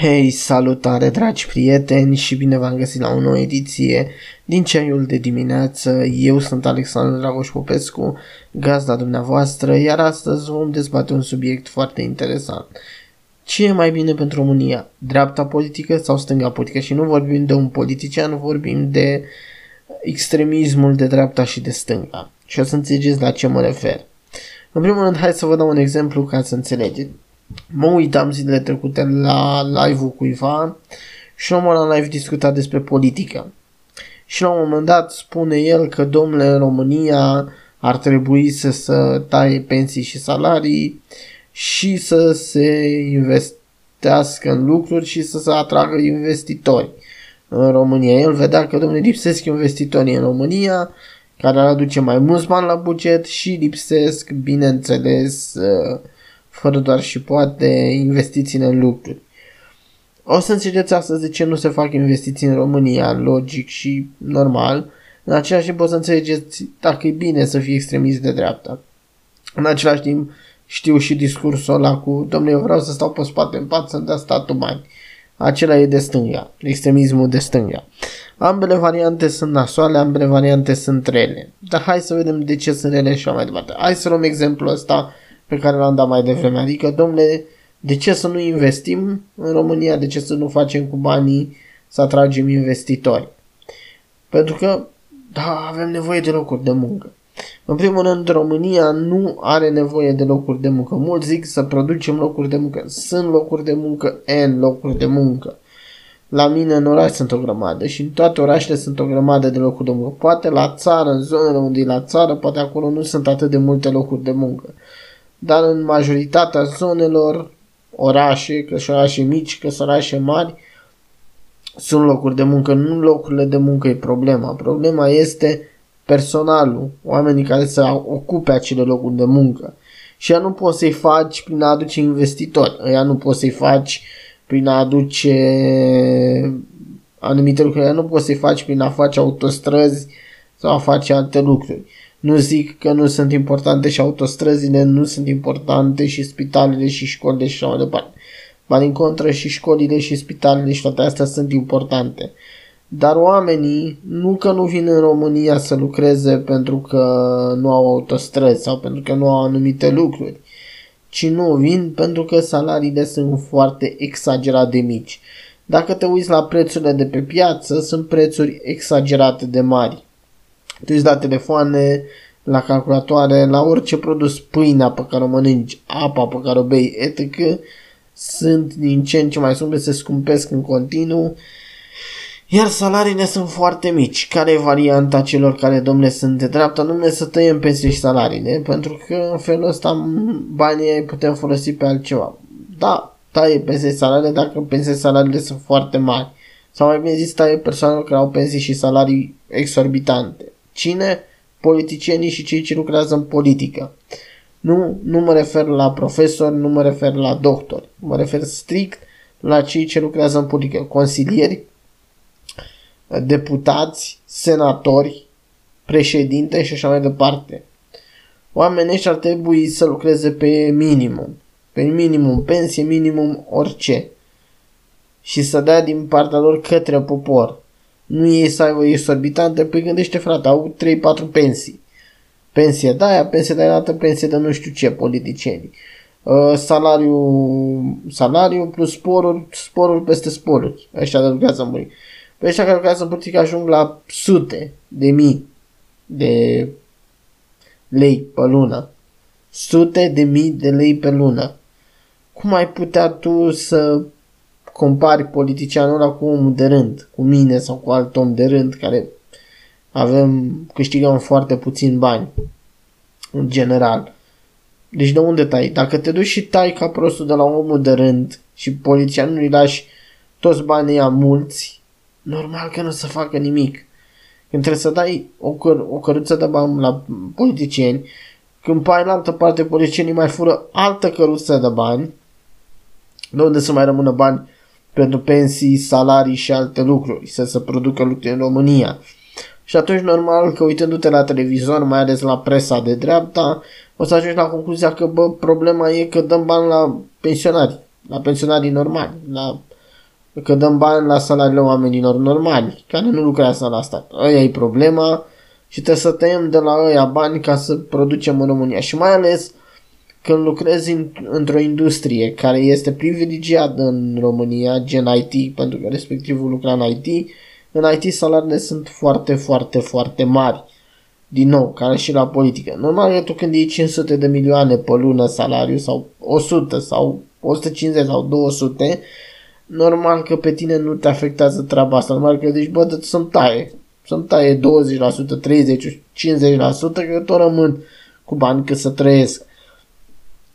Hei, salutare dragi prieteni și bine v-am găsit la o nouă ediție din Ceaiul de dimineață. Eu sunt Alexandru Dragoș Popescu, gazda dumneavoastră, iar astăzi vom dezbate un subiect foarte interesant. Ce e mai bine pentru România? Dreapta politică sau stânga politică? Și nu vorbim de un politician, vorbim de extremismul de dreapta și de stânga. Și o să înțelegeți la ce mă refer. În primul rând, hai să vă dau un exemplu ca să înțelegeți. Mă uitam zilele trecute la live-ul cuiva și la la live discuta despre politică. Și la un moment dat spune el că, domnule, în România ar trebui să se taie pensii și salarii și să se investească în lucruri și să se atragă investitori în România. El vedea că, domnule, lipsesc investitorii în România care ar aduce mai mulți bani la buget și lipsesc, bineînțeles, uh, fără doar și poate investiții în lucruri. O să înțelegeți astăzi de ce nu se fac investiții în România, logic și normal. În același timp o să înțelegeți dacă e bine să fii extremist de dreapta. În același timp știu și discursul ăla cu domnule, eu vreau să stau pe spate în pat să-mi dea statul bani. Acela e de stânga, extremismul de stânga. Ambele variante sunt nasoale, ambele variante sunt rele. Dar hai să vedem de ce sunt rele și mai departe. Hai să luăm exemplul ăsta pe care l-am dat mai devreme. Adică, domnule, de ce să nu investim în România? De ce să nu facem cu banii să atragem investitori? Pentru că, da, avem nevoie de locuri de muncă. În primul rând, România nu are nevoie de locuri de muncă. Mulți zic să producem locuri de muncă. Sunt locuri de muncă, N locuri de muncă. La mine în oraș sunt o grămadă și în toate orașele sunt o grămadă de locuri de muncă. Poate la țară, în zonele unde e la țară, poate acolo nu sunt atât de multe locuri de muncă dar în majoritatea zonelor, orașe, că și orașe mici, că și orașe mari, sunt locuri de muncă. Nu locurile de muncă e problema. Problema este personalul, oamenii care să ocupe acele locuri de muncă. Și ea nu poți să-i faci prin a aduce investitori. Ea nu poți să-i faci prin a aduce anumite lucruri. Ea nu poți să-i faci prin a face autostrăzi sau a face alte lucruri. Nu zic că nu sunt importante și autostrăzile, nu sunt importante și spitalele și școlile și așa mai departe. Ba din contră și școlile și spitalele și toate astea sunt importante. Dar oamenii nu că nu vin în România să lucreze pentru că nu au autostrăzi sau pentru că nu au anumite lucruri, ci nu vin pentru că salariile sunt foarte exagerat de mici. Dacă te uiți la prețurile de pe piață, sunt prețuri exagerate de mari tu îți la telefoane, la calculatoare, la orice produs, pâinea pe care o mănânci, apa pe care o bei, etc. Sunt din ce în ce mai scumpe, se scumpesc în continuu, iar salariile sunt foarte mici. Care e varianta celor care, domne, sunt de dreapta? Domne, să tăiem pensii și salariile, pentru că în felul ăsta banii putem folosi pe altceva. Da, taie pensii și salariile dacă pensii și salariile sunt foarte mari. Sau mai bine zis, taie persoanele care au pensii și salarii exorbitante. Cine? Politicienii și cei ce lucrează în politică. Nu, nu mă refer la profesori, nu mă refer la doctori. Mă refer strict la cei ce lucrează în politică. Consilieri, deputați, senatori, președinte și așa mai departe. Oamenii ăștia ar trebui să lucreze pe minimum. Pe minimum pensie, minimum orice. Și să dea din partea lor către popor nu e să aibă exorbitante, păi gândește frate, au 3-4 pensii. Pensie de aia, pensie de aia, pensie de nu știu ce, politicieni. Uh, salariu, salariu plus sporuri, sporuri peste sporuri. Ăștia de lucrează în politică. Pe ăștia care lucrează în politică ajung la sute de mii de lei pe lună. Sute de mii de lei pe lună. Cum ai putea tu să compari politicianul ăla cu omul de rând, cu mine sau cu alt om de rând care avem, câștigăm foarte puțin bani în general. Deci de unde tai? Dacă te duci și tai ca prostul de la omul de rând și politicianul îi lași toți banii ăia mulți, normal că nu o să facă nimic. Când trebuie să dai o, căr- o căruță de bani la politicieni, când pe altă parte politicienii mai fură altă căruță de bani, de unde să mai rămână bani pentru pensii, salarii și alte lucruri, să se producă lucruri în România. Și atunci normal că uitându-te la televizor, mai ales la presa de dreapta, o să ajungi la concluzia că bă, problema e că dăm bani la pensionari, la pensionarii normali, la că dăm bani la salariile oamenilor normali, care nu lucrează la stat. Aia e problema și trebuie să tăiem de la ăia bani ca să producem în România. Și mai ales când lucrezi în, într-o industrie care este privilegiată în România, gen IT, pentru că respectivul lucra în IT, în IT salariile sunt foarte, foarte, foarte mari. Din nou, care și la politică. Normal că tu când iei 500 de milioane pe lună salariu sau 100 sau 150 sau 200, normal că pe tine nu te afectează treaba asta. Normal că deci, bă, să-mi taie. Să-mi taie 20%, 30%, 50%, că eu tot rămân cu bani cât să trăiesc.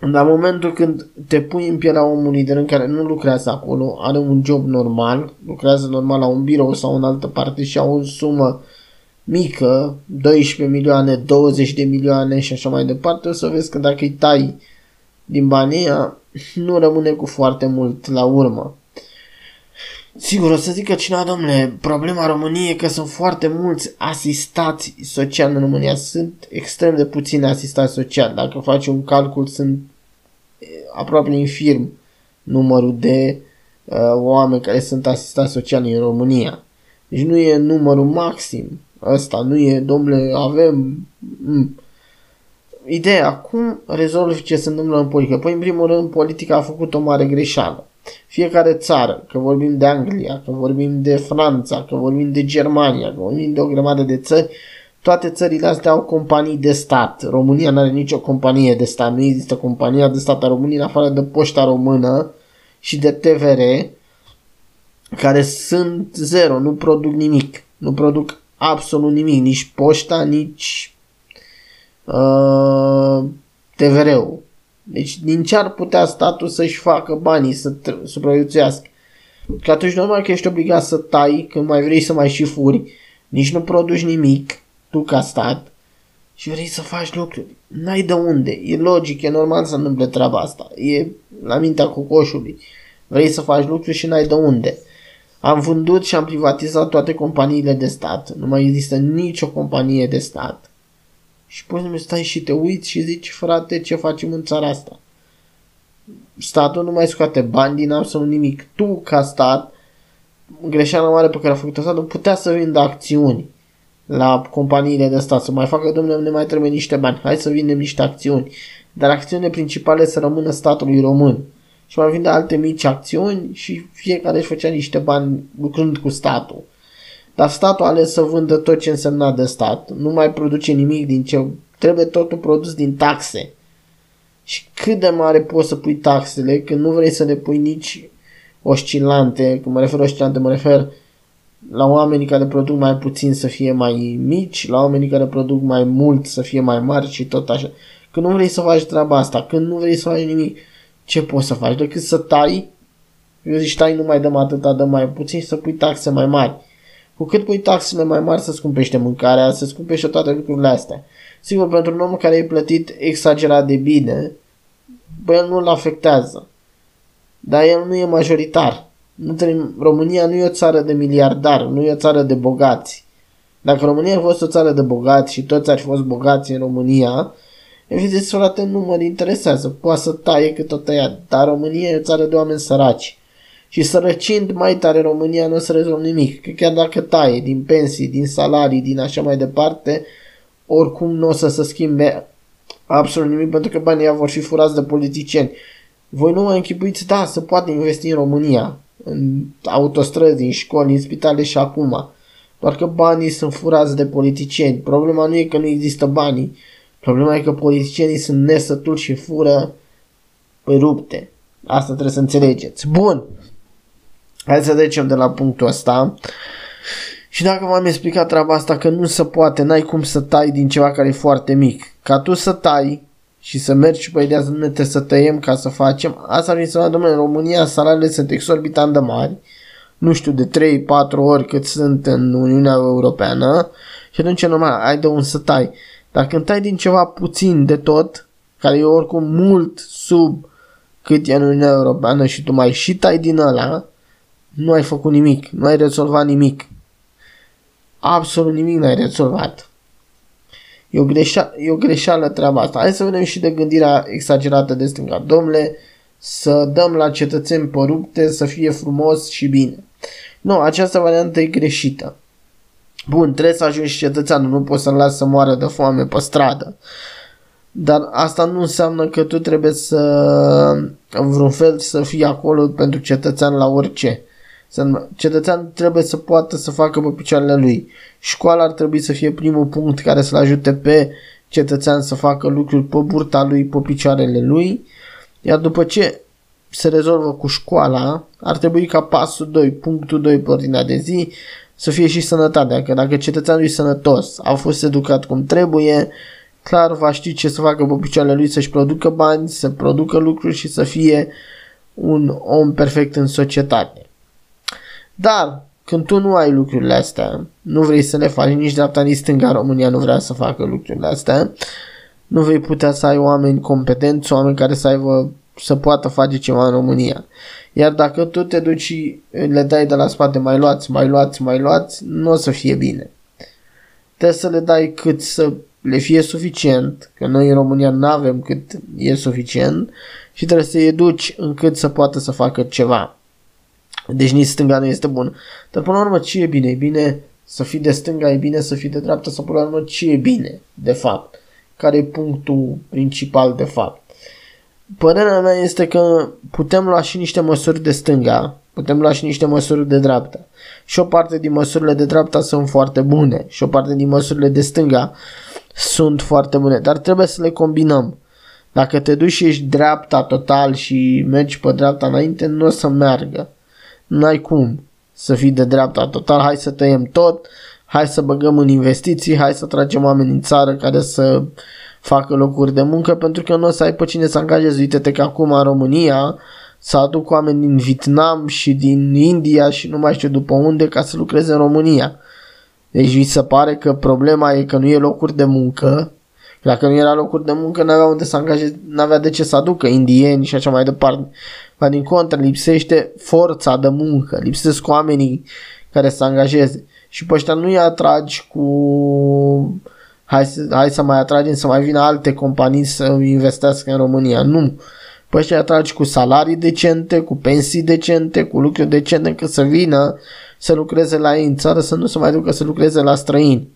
Dar în momentul când te pui în pielea omului de rând care nu lucrează acolo, are un job normal, lucrează normal la un birou sau în altă parte și au o sumă mică, 12 milioane, 20 de milioane și așa mai departe, o să vezi că dacă îi tai din banii nu rămâne cu foarte mult la urmă. Sigur, o să zică cineva, domnule, problema României e că sunt foarte mulți asistați sociali în România. Sunt extrem de puțini asistați sociali. Dacă faci un calcul, sunt aproape infirm numărul de uh, oameni care sunt asistați sociali în România. Deci nu e numărul maxim. Asta nu e, domnule, avem... Mm. Ideea, cum rezolvi ce se întâmplă în politică? Păi, în primul rând, politica a făcut o mare greșeală. Fiecare țară, că vorbim de Anglia, că vorbim de Franța, că vorbim de Germania, că vorbim de o grămadă de țări, toate țările astea au companii de stat. România nu are nicio companie de stat, nu există compania de stat a României în afară de Poșta Română și de TVR, care sunt zero, nu produc nimic, nu produc absolut nimic, nici poșta, nici uh, TVR-ul. Deci din ce ar putea statul să-și facă banii, să supraviețuiască? Că atunci normal că ești obligat să tai când mai vrei să mai și furi, nici nu produci nimic, tu ca stat, și vrei să faci lucruri. N-ai de unde. E logic, e normal să întâmple treaba asta. E la mintea cocoșului. Vrei să faci lucruri și n-ai de unde. Am vândut și am privatizat toate companiile de stat. Nu mai există nicio companie de stat. Și până mi stai și te uiți și zici, frate, ce facem în țara asta? Statul nu mai scoate bani din absolut nimic. Tu, ca stat, greșeala mare pe care a făcut-o statul, putea să vindă acțiuni la companiile de stat, să mai facă, domnule, ne mai trebuie niște bani, hai să vindem niște acțiuni. Dar acțiunile principale să rămână statului român. Și mai vinde alte mici acțiuni și fiecare își făcea niște bani lucrând cu statul. Dar statul a ales să vândă tot ce însemna de stat. Nu mai produce nimic din ce... Trebuie totul produs din taxe. Și cât de mare poți să pui taxele când nu vrei să le pui nici oscilante, când mă refer oscilante, mă refer la oamenii care produc mai puțin să fie mai mici, la oamenii care produc mai mult să fie mai mari și tot așa. Când nu vrei să faci treaba asta, când nu vrei să faci nimic, ce poți să faci decât să tai? Eu zici, tai nu mai dăm atâta, dăm mai puțin și să pui taxe mai mari. Cu cât pui taxele mai mari să scumpește mâncarea, să scumpește toate lucrurile astea. Sigur, pentru un om care e plătit exagerat de bine, bă, el nu-l afectează. Dar el nu e majoritar. Nu trebuie, România nu e o țară de miliardari, nu e o țară de bogați. Dacă România a fost o țară de bogați și toți ar fi fost bogați în România, evident, frate, nu mă interesează. Poate să taie cât o tăia, dar România e o țară de oameni săraci. Și sărăcind mai tare România nu o să rezolv nimic. Că chiar dacă taie din pensii, din salarii, din așa mai departe, oricum nu o să se schimbe absolut nimic pentru că banii vor fi furați de politicieni. Voi nu mă închipuiți, da, se poate investi în România în autostrăzi, în școli, în spitale și acum. Doar că banii sunt furați de politicieni. Problema nu e că nu există banii. Problema e că politicienii sunt nesături și fură pe rupte. Asta trebuie să înțelegeți. Bun. Hai să trecem de la punctul ăsta. Și dacă v-am explicat treaba asta că nu se poate, n-ai cum să tai din ceva care e foarte mic. Ca tu să tai, și să mergi și pe ideea să nu trebuie să tăiem ca să facem, asta ar însemna, domnule, în România salariile sunt exorbitant de mari, nu știu, de 3-4 ori cât sunt în Uniunea Europeană și atunci e normal, ai de un să tai. Dar când tai din ceva puțin de tot, care e oricum mult sub cât e în Uniunea Europeană și tu mai și tai din ăla, nu ai făcut nimic, nu ai rezolvat nimic. Absolut nimic n-ai rezolvat. E o, greșeală, e o greșeală treaba asta. Hai să vedem și de gândirea exagerată de stânga. Domnule, să dăm la cetățeni porupte să fie frumos și bine. Nu, această variantă e greșită. Bun, trebuie să ajungi cetățeanul, nu poți să-l lași să moară de foame pe stradă. Dar asta nu înseamnă că tu trebuie să, în vreun fel, să fii acolo pentru cetățean la orice. Cetățean trebuie să poată să facă pe picioarele lui. Școala ar trebui să fie primul punct care să-l ajute pe cetățean să facă lucruri pe burta lui, pe picioarele lui. Iar după ce se rezolvă cu școala, ar trebui ca pasul 2, punctul 2 pe ordinea de zi, să fie și sănătatea. Că dacă cetățeanul e sănătos, a fost educat cum trebuie, clar va ști ce să facă pe picioarele lui, să-și producă bani, să producă lucruri și să fie un om perfect în societate. Dar, când tu nu ai lucrurile astea, nu vrei să le faci nici dreapta, nici stânga, România nu vrea să facă lucrurile astea, nu vei putea să ai oameni competenți, oameni care să aibă să poată face ceva în România. Iar dacă tu te duci și le dai de la spate mai luați, mai luați, mai luați, nu o să fie bine. Trebuie să le dai cât să le fie suficient, că noi în România nu avem cât e suficient și trebuie să-i educi încât să poată să facă ceva. Deci nici stânga nu este bun. Dar până la urmă ce e bine? E bine să fii de stânga, e bine să fii de dreapta sau până la urmă ce e bine, de fapt? Care e punctul principal de fapt? Părerea mea este că putem lua și niște măsuri de stânga, putem lua și niște măsuri de dreapta. Și o parte din măsurile de dreapta sunt foarte bune și o parte din măsurile de stânga sunt foarte bune, dar trebuie să le combinăm. Dacă te duci și ești dreapta total și mergi pe dreapta înainte, nu o să meargă. N-ai cum să fii de dreapta total, hai să tăiem tot, hai să băgăm în investiții, hai să tragem oameni în țară care să facă locuri de muncă, pentru că nu o să ai pe cine să angajezi. Uite-te că acum în România să aduc oameni din Vietnam și din India și nu mai știu după unde ca să lucreze în România. Deci vi se pare că problema e că nu e locuri de muncă. Dacă nu era locuri de muncă, n-avea unde să angajeze, n-avea de ce să aducă indieni și așa mai departe. Dar din contră, lipsește forța de muncă, lipsesc oamenii care să angajeze. Și pe ăștia nu-i atragi cu hai să, hai să mai atragem să mai vină alte companii să investească în România. Nu. Pe ăștia atragi cu salarii decente, cu pensii decente, cu lucruri decente, încât să vină să lucreze la ei în țară, să nu se mai ducă să lucreze la străini.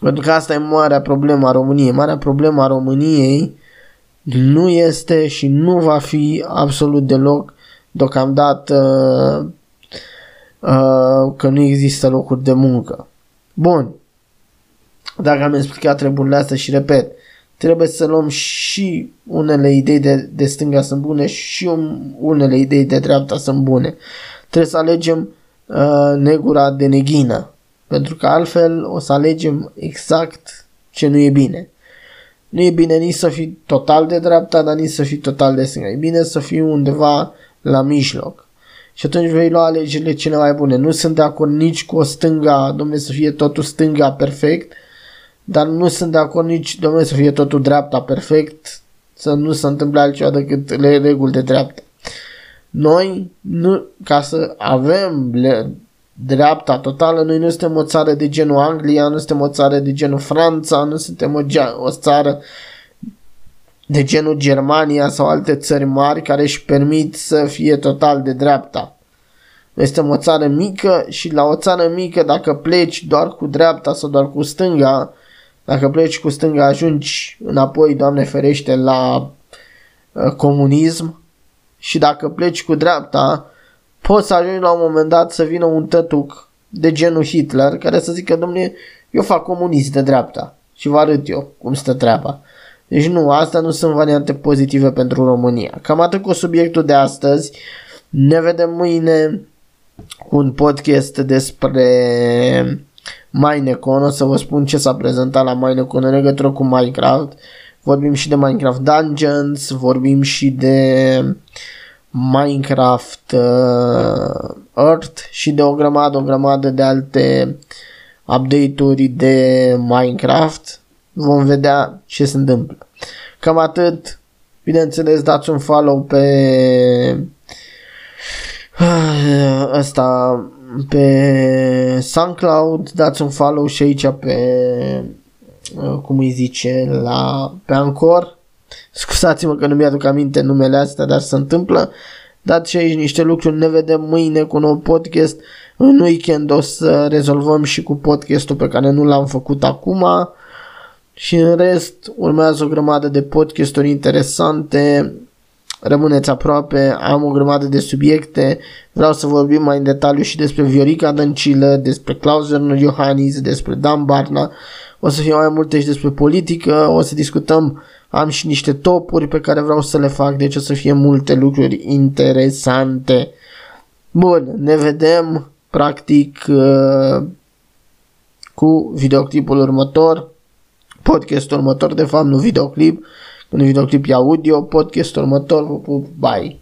Pentru că asta e marea problemă a României. Marea problemă a României nu este și nu va fi absolut deloc deocamdată uh, că nu există locuri de muncă. Bun. Dacă am explicat treburile astea și repet, trebuie să luăm și unele idei de, de stânga sunt bune și unele idei de dreapta sunt bune. Trebuie să alegem uh, negura de neghină, pentru că altfel o să alegem exact ce nu e bine. Nu e bine nici să fii total de dreapta, dar nici să fii total de stânga. E bine să fii undeva la mijloc. Și atunci vei lua alegerile cele mai bune. Nu sunt de acord nici cu o stânga, domnule, să fie totul stânga perfect, dar nu sunt de acord nici, domnule, să fie totul dreapta perfect, să nu se întâmple altceva decât reguli de dreapta. Noi, nu, ca să avem le, dreapta totală, noi nu suntem o țară de genul Anglia, nu suntem o țară de genul Franța, nu suntem o, o țară de genul Germania sau alte țări mari care își permit să fie total de dreapta. Noi suntem o țară mică și la o țară mică dacă pleci doar cu dreapta sau doar cu stânga, dacă pleci cu stânga ajungi înapoi, Doamne ferește, la uh, comunism și dacă pleci cu dreapta, poți să ajungi la un moment dat să vină un tătuc de genul Hitler care să zică, domnule, eu fac comunist de dreapta și vă arăt eu cum stă treaba. Deci nu, asta nu sunt variante pozitive pentru România. Cam atât cu subiectul de astăzi. Ne vedem mâine cu un podcast despre Minecon. O să vă spun ce s-a prezentat la Minecon în legătură cu Minecraft. Vorbim și de Minecraft Dungeons, vorbim și de Minecraft uh, Earth și de o grămadă, o grămadă de alte update-uri de Minecraft. Vom vedea ce se întâmplă. Cam atât. Bineînțeles, dați un follow pe ăsta pe SoundCloud, dați un follow și aici pe cum îi zice, la, pe Anchor Scuzați-mă că nu mi-aduc aminte numele astea, dar se întâmplă. Dați și aici niște lucruri, ne vedem mâine cu un nou podcast. În weekend o să rezolvăm și cu podcastul pe care nu l-am făcut acum. Și în rest urmează o grămadă de podcasturi interesante. Rămâneți aproape, am o grămadă de subiecte. Vreau să vorbim mai în detaliu și despre Viorica Dăncilă, despre Klaus Werner Iohannis, despre Dan Barna. O să fie mai multe și despre politică, o să discutăm am și niște topuri pe care vreau să le fac, deci o să fie multe lucruri interesante. Bun, ne vedem practic uh, cu videoclipul următor, podcastul următor, de fapt nu videoclip, când videoclip e audio, podcastul următor, bye!